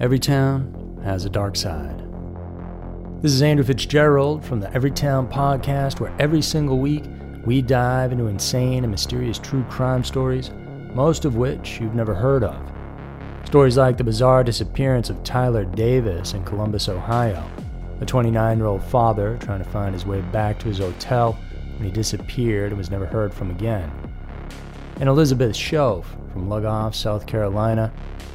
Every town has a dark side. This is Andrew Fitzgerald from the Everytown podcast, where every single week we dive into insane and mysterious true crime stories, most of which you've never heard of. Stories like the bizarre disappearance of Tyler Davis in Columbus, Ohio, a 29 year old father trying to find his way back to his hotel when he disappeared and was never heard from again, and Elizabeth Shoaf from Lugoff, South Carolina,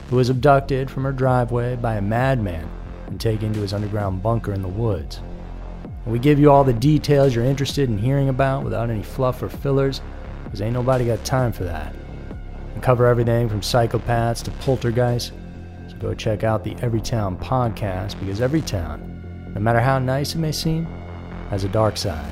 who was abducted from her driveway by a madman and taken to his underground bunker in the woods. We give you all the details you're interested in hearing about without any fluff or fillers, because ain't nobody got time for that. And cover everything from psychopaths to poltergeists. So go check out the Everytown podcast, because every town, no matter how nice it may seem, has a dark side.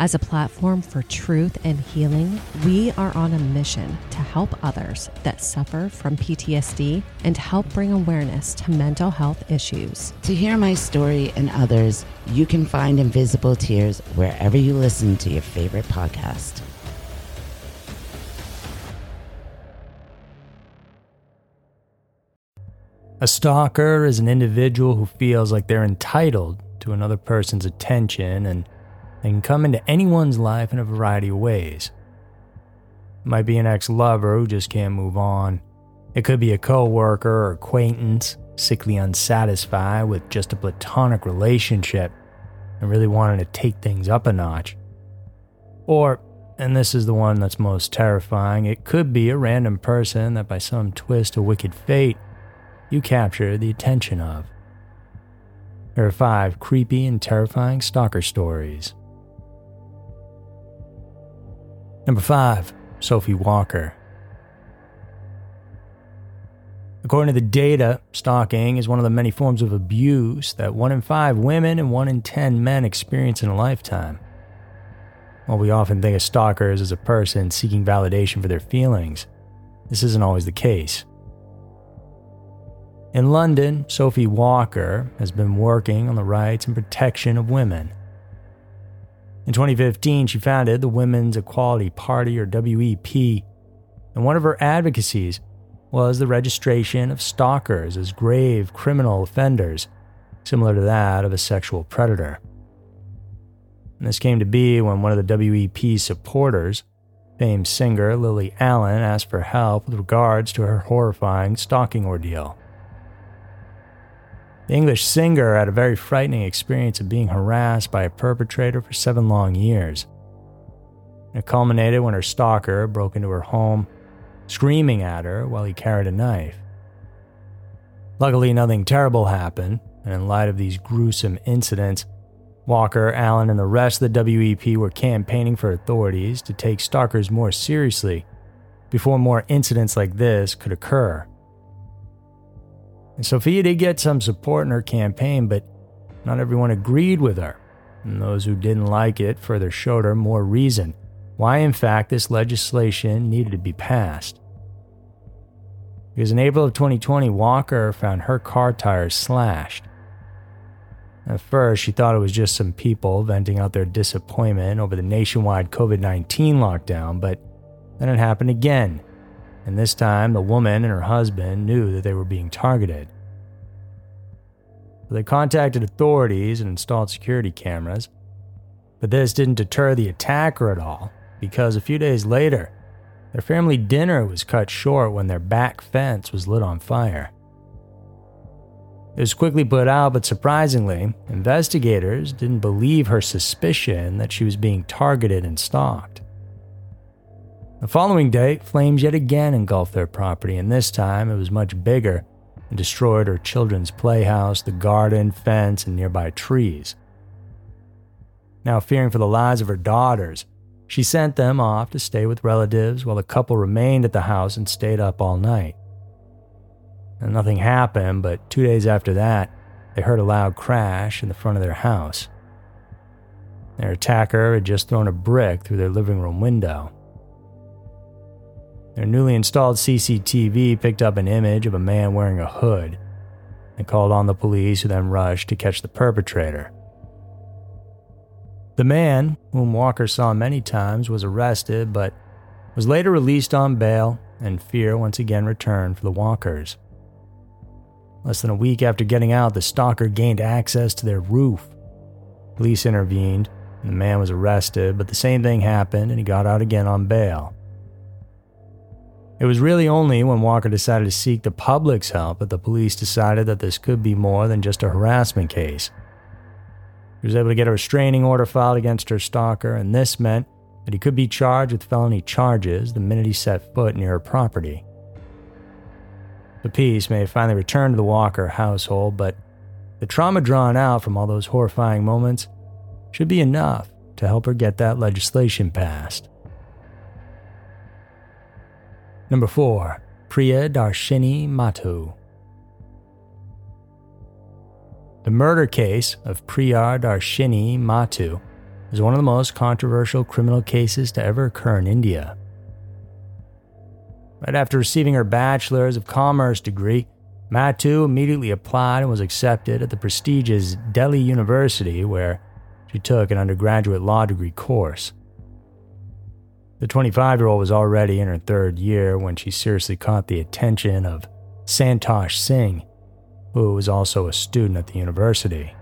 As a platform for truth and healing, we are on a mission to help others that suffer from PTSD and help bring awareness to mental health issues. To hear my story and others, you can find Invisible Tears wherever you listen to your favorite podcast. A stalker is an individual who feels like they're entitled to another person's attention and they can come into anyone's life in a variety of ways. It might be an ex lover who just can't move on. It could be a coworker or acquaintance sickly unsatisfied with just a platonic relationship and really wanting to take things up a notch. Or, and this is the one that's most terrifying, it could be a random person that by some twist of wicked fate you capture the attention of. Here are five creepy and terrifying stalker stories. Number 5. Sophie Walker. According to the data, stalking is one of the many forms of abuse that 1 in 5 women and 1 in 10 men experience in a lifetime. While we often think of stalkers as a person seeking validation for their feelings, this isn't always the case. In London, Sophie Walker has been working on the rights and protection of women. In 2015, she founded the Women's Equality Party, or WEP, and one of her advocacies was the registration of stalkers as grave criminal offenders, similar to that of a sexual predator. And this came to be when one of the WEP's supporters, famed singer Lily Allen, asked for help with regards to her horrifying stalking ordeal. The English singer had a very frightening experience of being harassed by a perpetrator for seven long years. It culminated when her stalker broke into her home, screaming at her while he carried a knife. Luckily, nothing terrible happened, and in light of these gruesome incidents, Walker, Allen, and the rest of the WEP were campaigning for authorities to take stalkers more seriously before more incidents like this could occur. And Sophia did get some support in her campaign, but not everyone agreed with her. And those who didn't like it further showed her more reason why, in fact, this legislation needed to be passed. Because in April of 2020, Walker found her car tires slashed. At first, she thought it was just some people venting out their disappointment over the nationwide COVID 19 lockdown, but then it happened again and this time the woman and her husband knew that they were being targeted. They contacted authorities and installed security cameras, but this didn't deter the attacker at all because a few days later, their family dinner was cut short when their back fence was lit on fire. It was quickly put out, but surprisingly, investigators didn't believe her suspicion that she was being targeted and stalked. The following day, flames yet again engulfed their property, and this time it was much bigger and destroyed her children's playhouse, the garden, fence, and nearby trees. Now, fearing for the lives of her daughters, she sent them off to stay with relatives while the couple remained at the house and stayed up all night. And nothing happened, but two days after that, they heard a loud crash in the front of their house. Their attacker had just thrown a brick through their living room window. Their newly installed CCTV picked up an image of a man wearing a hood and called on the police, who then rushed to catch the perpetrator. The man, whom Walker saw many times, was arrested but was later released on bail, and fear once again returned for the Walkers. Less than a week after getting out, the stalker gained access to their roof. Police intervened, and the man was arrested, but the same thing happened and he got out again on bail. It was really only when Walker decided to seek the public's help that the police decided that this could be more than just a harassment case. He was able to get a restraining order filed against her stalker, and this meant that he could be charged with felony charges the minute he set foot near her property. The peace may have finally returned to the Walker household, but the trauma drawn out from all those horrifying moments should be enough to help her get that legislation passed. Number 4. Priya Darshini Mattoo. The murder case of Priya Darshini Mattoo is one of the most controversial criminal cases to ever occur in India. Right after receiving her Bachelor's of Commerce degree, Mattoo immediately applied and was accepted at the prestigious Delhi University, where she took an undergraduate law degree course. The 25 year old was already in her third year when she seriously caught the attention of Santosh Singh, who was also a student at the university.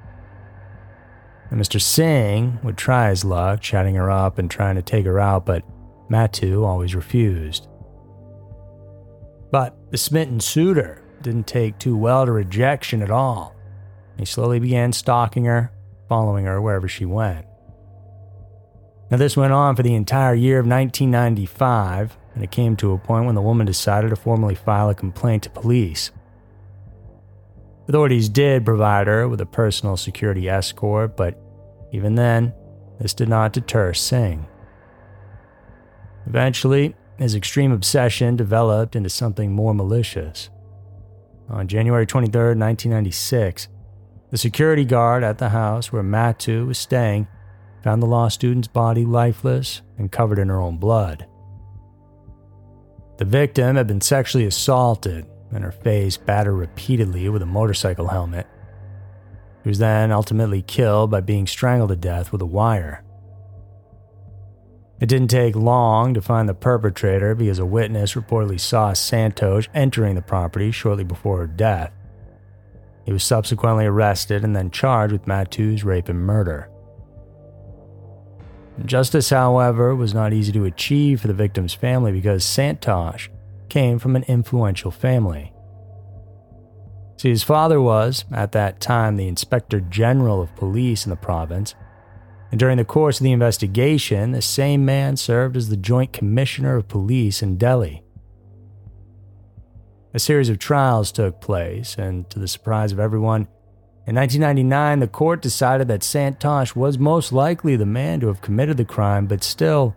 And Mr. Singh would try his luck, chatting her up and trying to take her out, but Mattoo always refused. But the smitten suitor didn't take too well to rejection at all. He slowly began stalking her, following her wherever she went. Now, this went on for the entire year of 1995, and it came to a point when the woman decided to formally file a complaint to police. Authorities did provide her with a personal security escort, but even then, this did not deter Singh. Eventually, his extreme obsession developed into something more malicious. On January 23, 1996, the security guard at the house where Mattoo was staying found the law student's body lifeless and covered in her own blood. The victim had been sexually assaulted and her face battered repeatedly with a motorcycle helmet. She was then ultimately killed by being strangled to death with a wire. It didn't take long to find the perpetrator because a witness reportedly saw Santosh entering the property shortly before her death. He was subsequently arrested and then charged with Mattoo's rape and murder. Justice, however, was not easy to achieve for the victim's family because Santosh came from an influential family. See, his father was, at that time, the Inspector General of Police in the province, and during the course of the investigation, the same man served as the Joint Commissioner of Police in Delhi. A series of trials took place, and to the surprise of everyone, in 1999, the court decided that Santosh was most likely the man to have committed the crime, but still,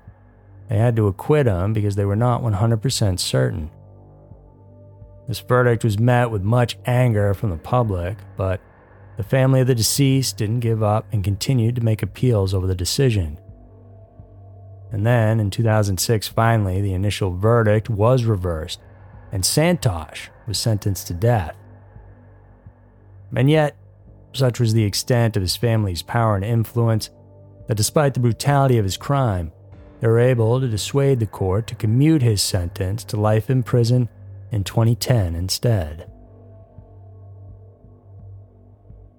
they had to acquit him because they were not 100% certain. This verdict was met with much anger from the public, but the family of the deceased didn't give up and continued to make appeals over the decision. And then, in 2006, finally, the initial verdict was reversed, and Santosh was sentenced to death. And yet, such was the extent of his family's power and influence that despite the brutality of his crime, they were able to dissuade the court to commute his sentence to life in prison in 2010 instead.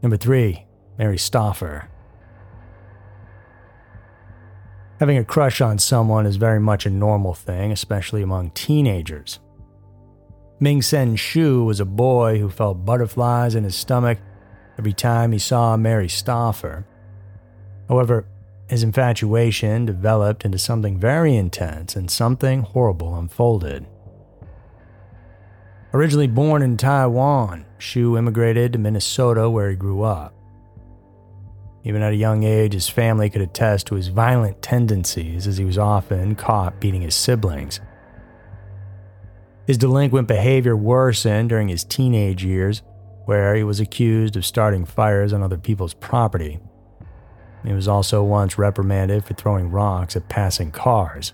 Number 3. Mary Stauffer. Having a crush on someone is very much a normal thing, especially among teenagers. Ming Sen Shiue was a boy who felt butterflies in his stomach every time he saw Mary Stauffer. However, his infatuation developed into something very intense and something horrible unfolded. Originally born in Taiwan, Shiue immigrated to Minnesota where he grew up. Even at a young age, his family could attest to his violent tendencies as he was often caught beating his siblings. His delinquent behavior worsened during his teenage years, where he was accused of starting fires on other people's property. He was also once reprimanded for throwing rocks at passing cars.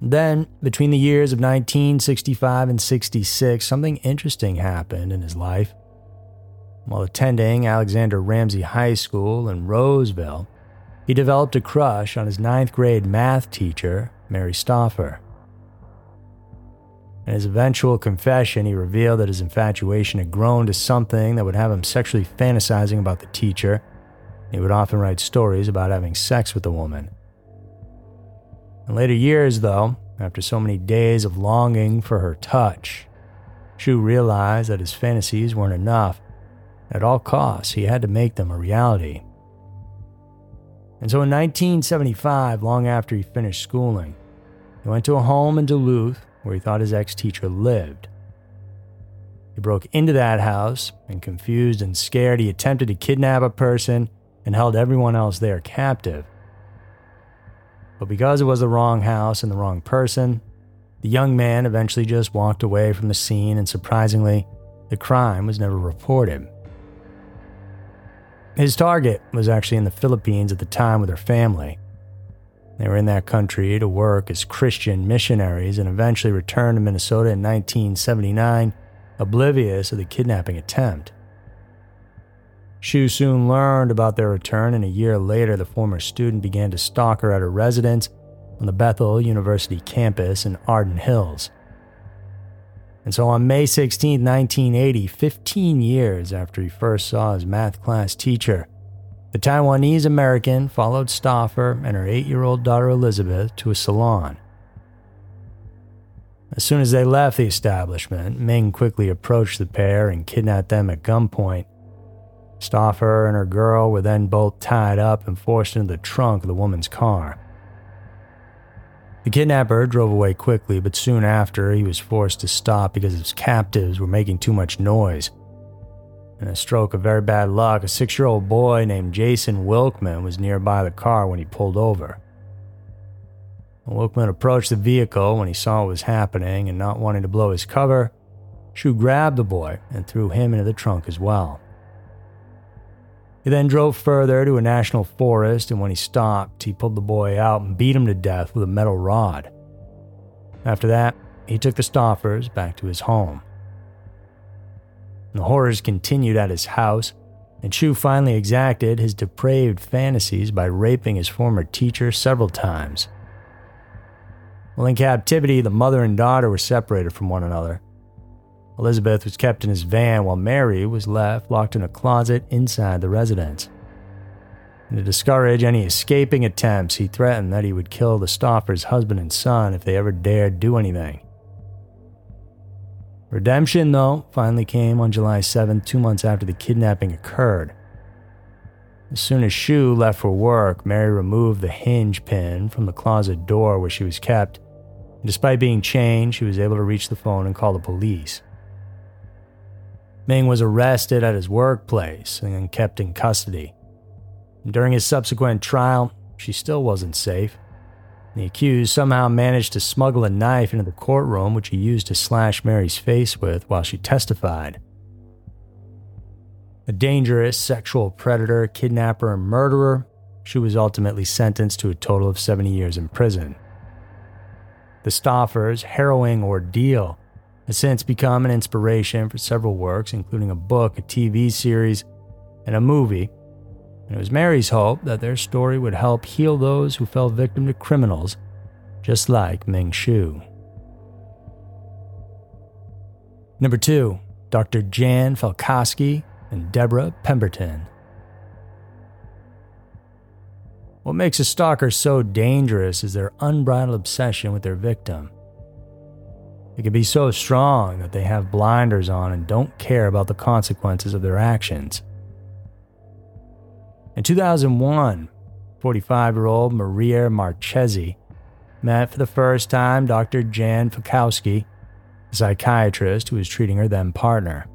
Then, between the years of 1965 and 66, something interesting happened in his life. While attending Alexander Ramsey High School in Roseville, he developed a crush on his ninth grade math teacher, Mary Stauffer. In his eventual confession, he revealed that his infatuation had grown to something that would have him sexually fantasizing about the teacher. He would often write stories about having sex with the woman. In later years, though, after so many days of longing for her touch, Shiue realized that his fantasies weren't enough at all costs, he had to make them a reality. And so in 1975, long after he finished schooling, he went to a home in Duluth where he thought his ex teacher lived. He broke into that house, and confused and scared, he attempted to kidnap a person and held everyone else there captive. But because it was the wrong house and the wrong person, the young man eventually just walked away from the scene, and surprisingly, the crime was never reported. His target was actually in the Philippines at the time with her family. They were in that country to work as Christian missionaries and eventually returned to Minnesota in 1979, oblivious of the kidnapping attempt. Shiue soon learned about their return, and a year later, the former student began to stalk her at her residence on the Bethel University campus in Arden Hills. And so on May 16, 1980, 15 years after he first saw his math class teacher, the Taiwanese American followed Stauffer and her eight year old daughter Elizabeth to a salon. As soon as they left the establishment, Ming quickly approached the pair and kidnapped them at gunpoint. Stauffer and her girl were then both tied up and forced into the trunk of the woman's car. The kidnapper drove away quickly, but soon after, he was forced to stop because his captives were making too much noise. In a stroke of very bad luck, a six year old boy named Jason Wilkman was nearby the car when he pulled over. Wilkman approached the vehicle when he saw what was happening and, not wanting to blow his cover, Shiue grabbed the boy and threw him into the trunk as well. He then drove further to a national forest, and when he stopped, he pulled the boy out and beat him to death with a metal rod. After that, he took the Stauffers back to his home. The horrors continued at his house, and Shiue finally exacted his depraved fantasies by raping his former teacher several times. While in captivity, the mother and daughter were separated from one another, Elizabeth was kept in his van while Mary was left locked in a closet inside the residence. And to discourage any escaping attempts, he threatened that he would kill the Stauffer's husband and son if they ever dared do anything. Redemption, though, finally came on July 7th, two months after the kidnapping occurred. As soon as Shiue left for work, Mary removed the hinge pin from the closet door where she was kept. And despite being chained, she was able to reach the phone and call the police. Ming was arrested at his workplace and kept in custody. During his subsequent trial, she still wasn't safe. The accused somehow managed to smuggle a knife into the courtroom, which he used to slash Mary's face with while she testified. A dangerous sexual predator, kidnapper, and murderer, she was ultimately sentenced to a total of 70 years in prison. The Stauffer's harrowing ordeal has since become an inspiration for several works, including a book, a TV series, and a movie. And it was Mary's hope that their story would help heal those who fell victim to criminals, just like Ming Shiue. Number two, Dr. Jan Falkowski and Deborah Pemberton. What makes a stalker so dangerous is their unbridled obsession with their victim. They can be so strong that they have blinders on and don't care about the consequences of their actions. In 2001, 45 year old Maria Marchese met for the first time Dr. Jan Falkowski, a psychiatrist who was treating her then partner.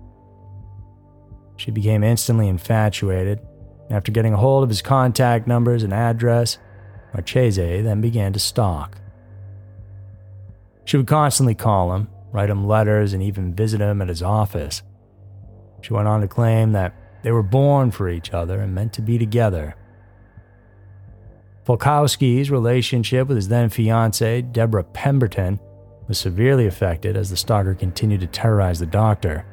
She became instantly infatuated. And after getting a hold of his contact numbers and address, Marchese then began to stalk. She would constantly call him, write him letters, and even visit him at his office. She went on to claim that they were born for each other and meant to be together. Falkowski's relationship with his then fiancee, Deborah Pemberton, was severely affected as the stalker continued to terrorize the doctor.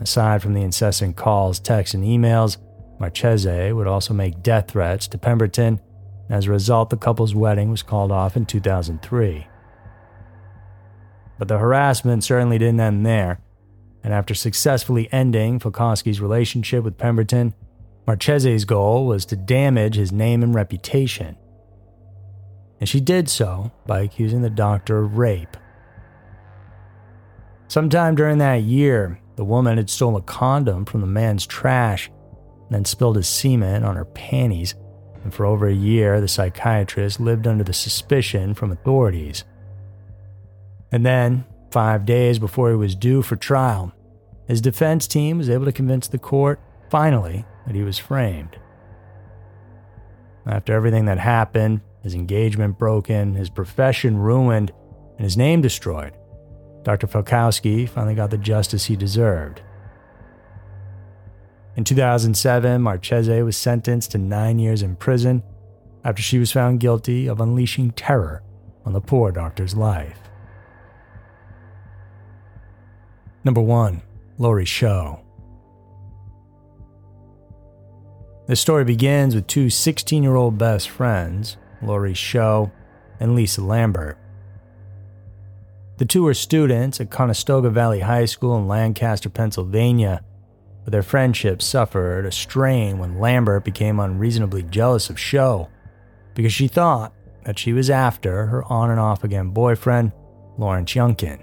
Aside from the incessant calls, texts, and emails, Marchese would also make death threats to Pemberton. As a result, the couple's wedding was called off in 2003. But the harassment certainly didn't end there, and after successfully ending Falkowski's relationship with Pemberton, Marchese's goal was to damage his name and reputation. And she did so by accusing the doctor of rape. Sometime during that year, the woman had stolen a condom from the man's trash, then spilled his semen on her panties, and for over a year, the psychiatrist lived under the suspicion from authorities. And then, five days before he was due for trial, his defense team was able to convince the court, finally, that he was framed. After everything that happened, his engagement broken, his profession ruined, and his name destroyed, Dr. Falkowski finally got the justice he deserved. In 2007, Marchese was sentenced to nine years in prison after she was found guilty of unleashing terror on the poor doctor's life. Number 1. Laurie Show. The story begins with two 16 year old best friends, Laurie Show and Lisa Lambert. The two were students at Conestoga Valley High School in Lancaster, Pennsylvania, but their friendship suffered a strain when Lambert became unreasonably jealous of Show because she thought that she was after her on and off again boyfriend, Lawrence Yunkin.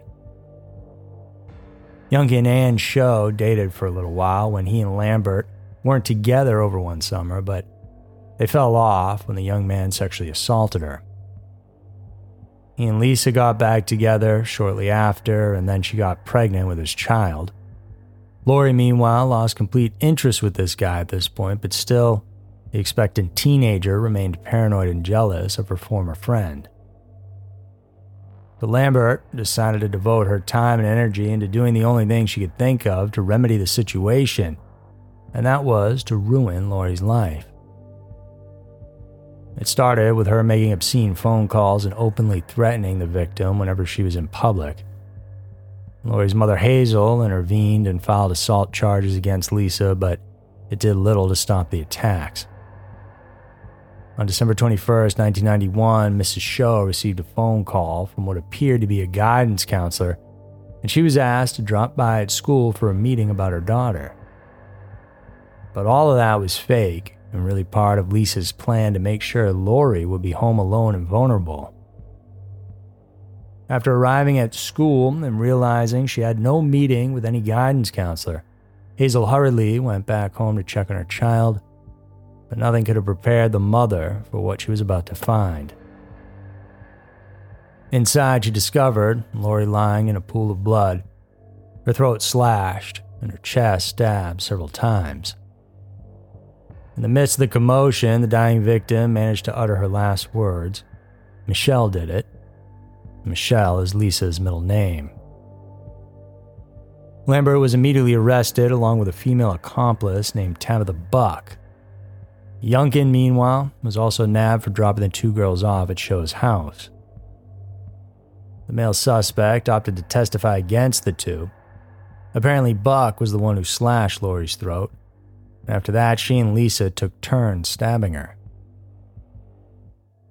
Yunkin and Show dated for a little while when he and Lambert weren't together over one summer, but they fell off when the young man sexually assaulted her. He and Lisa got back together shortly after, and then she got pregnant with his child. Laurie, meanwhile, lost complete interest with this guy at this point, but still, the expectant teenager remained paranoid and jealous of her former friend. But Lambert decided to devote her time and energy into doing the only thing she could think of to remedy the situation, and that was to ruin Laurie's life. It started with her making obscene phone calls and openly threatening the victim whenever she was in public. Laurie's mother Hazel intervened and filed assault charges against Lisa, but it did little to stop the attacks. On December 21, 1991, Mrs. Show received a phone call from what appeared to be a guidance counselor, and she was asked to drop by at school for a meeting about her daughter. But all of that was fake, and really part of Lisa's plan to make sure Laurie would be home alone and vulnerable. After arriving at school and realizing she had no meeting with any guidance counselor, Hazel hurriedly went back home to check on her child, but nothing could have prepared the mother for what she was about to find. Inside, she discovered Laurie lying in a pool of blood, her throat slashed and her chest stabbed several times. In the midst of the commotion, the dying victim managed to utter her last words. Michelle did it. Michelle is Lisa's middle name. Lambert was immediately arrested along with a female accomplice named Tabitha the Buck. Yunkin, meanwhile, was also nabbed for dropping the two girls off at Show's house. The male suspect opted to testify against the two. Apparently, Buck was the one who slashed Laurie's throat, after that, she and Lisa took turns stabbing her.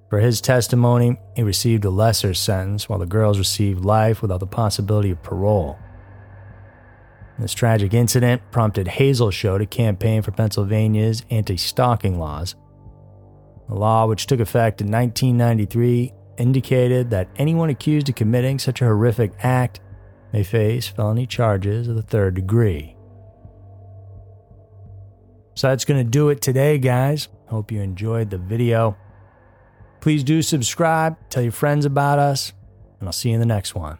For his testimony, he received a lesser sentence while the girls received life without the possibility of parole. This tragic incident prompted Hazel Show to campaign for Pennsylvania's anti stalking laws. The law, which took effect in 1993, indicated that anyone accused of committing such a horrific act may face felony charges of the third degree. So that's going to do it today, guys. Hope you enjoyed the video. Please do subscribe, tell your friends about us, and I'll see you in the next one.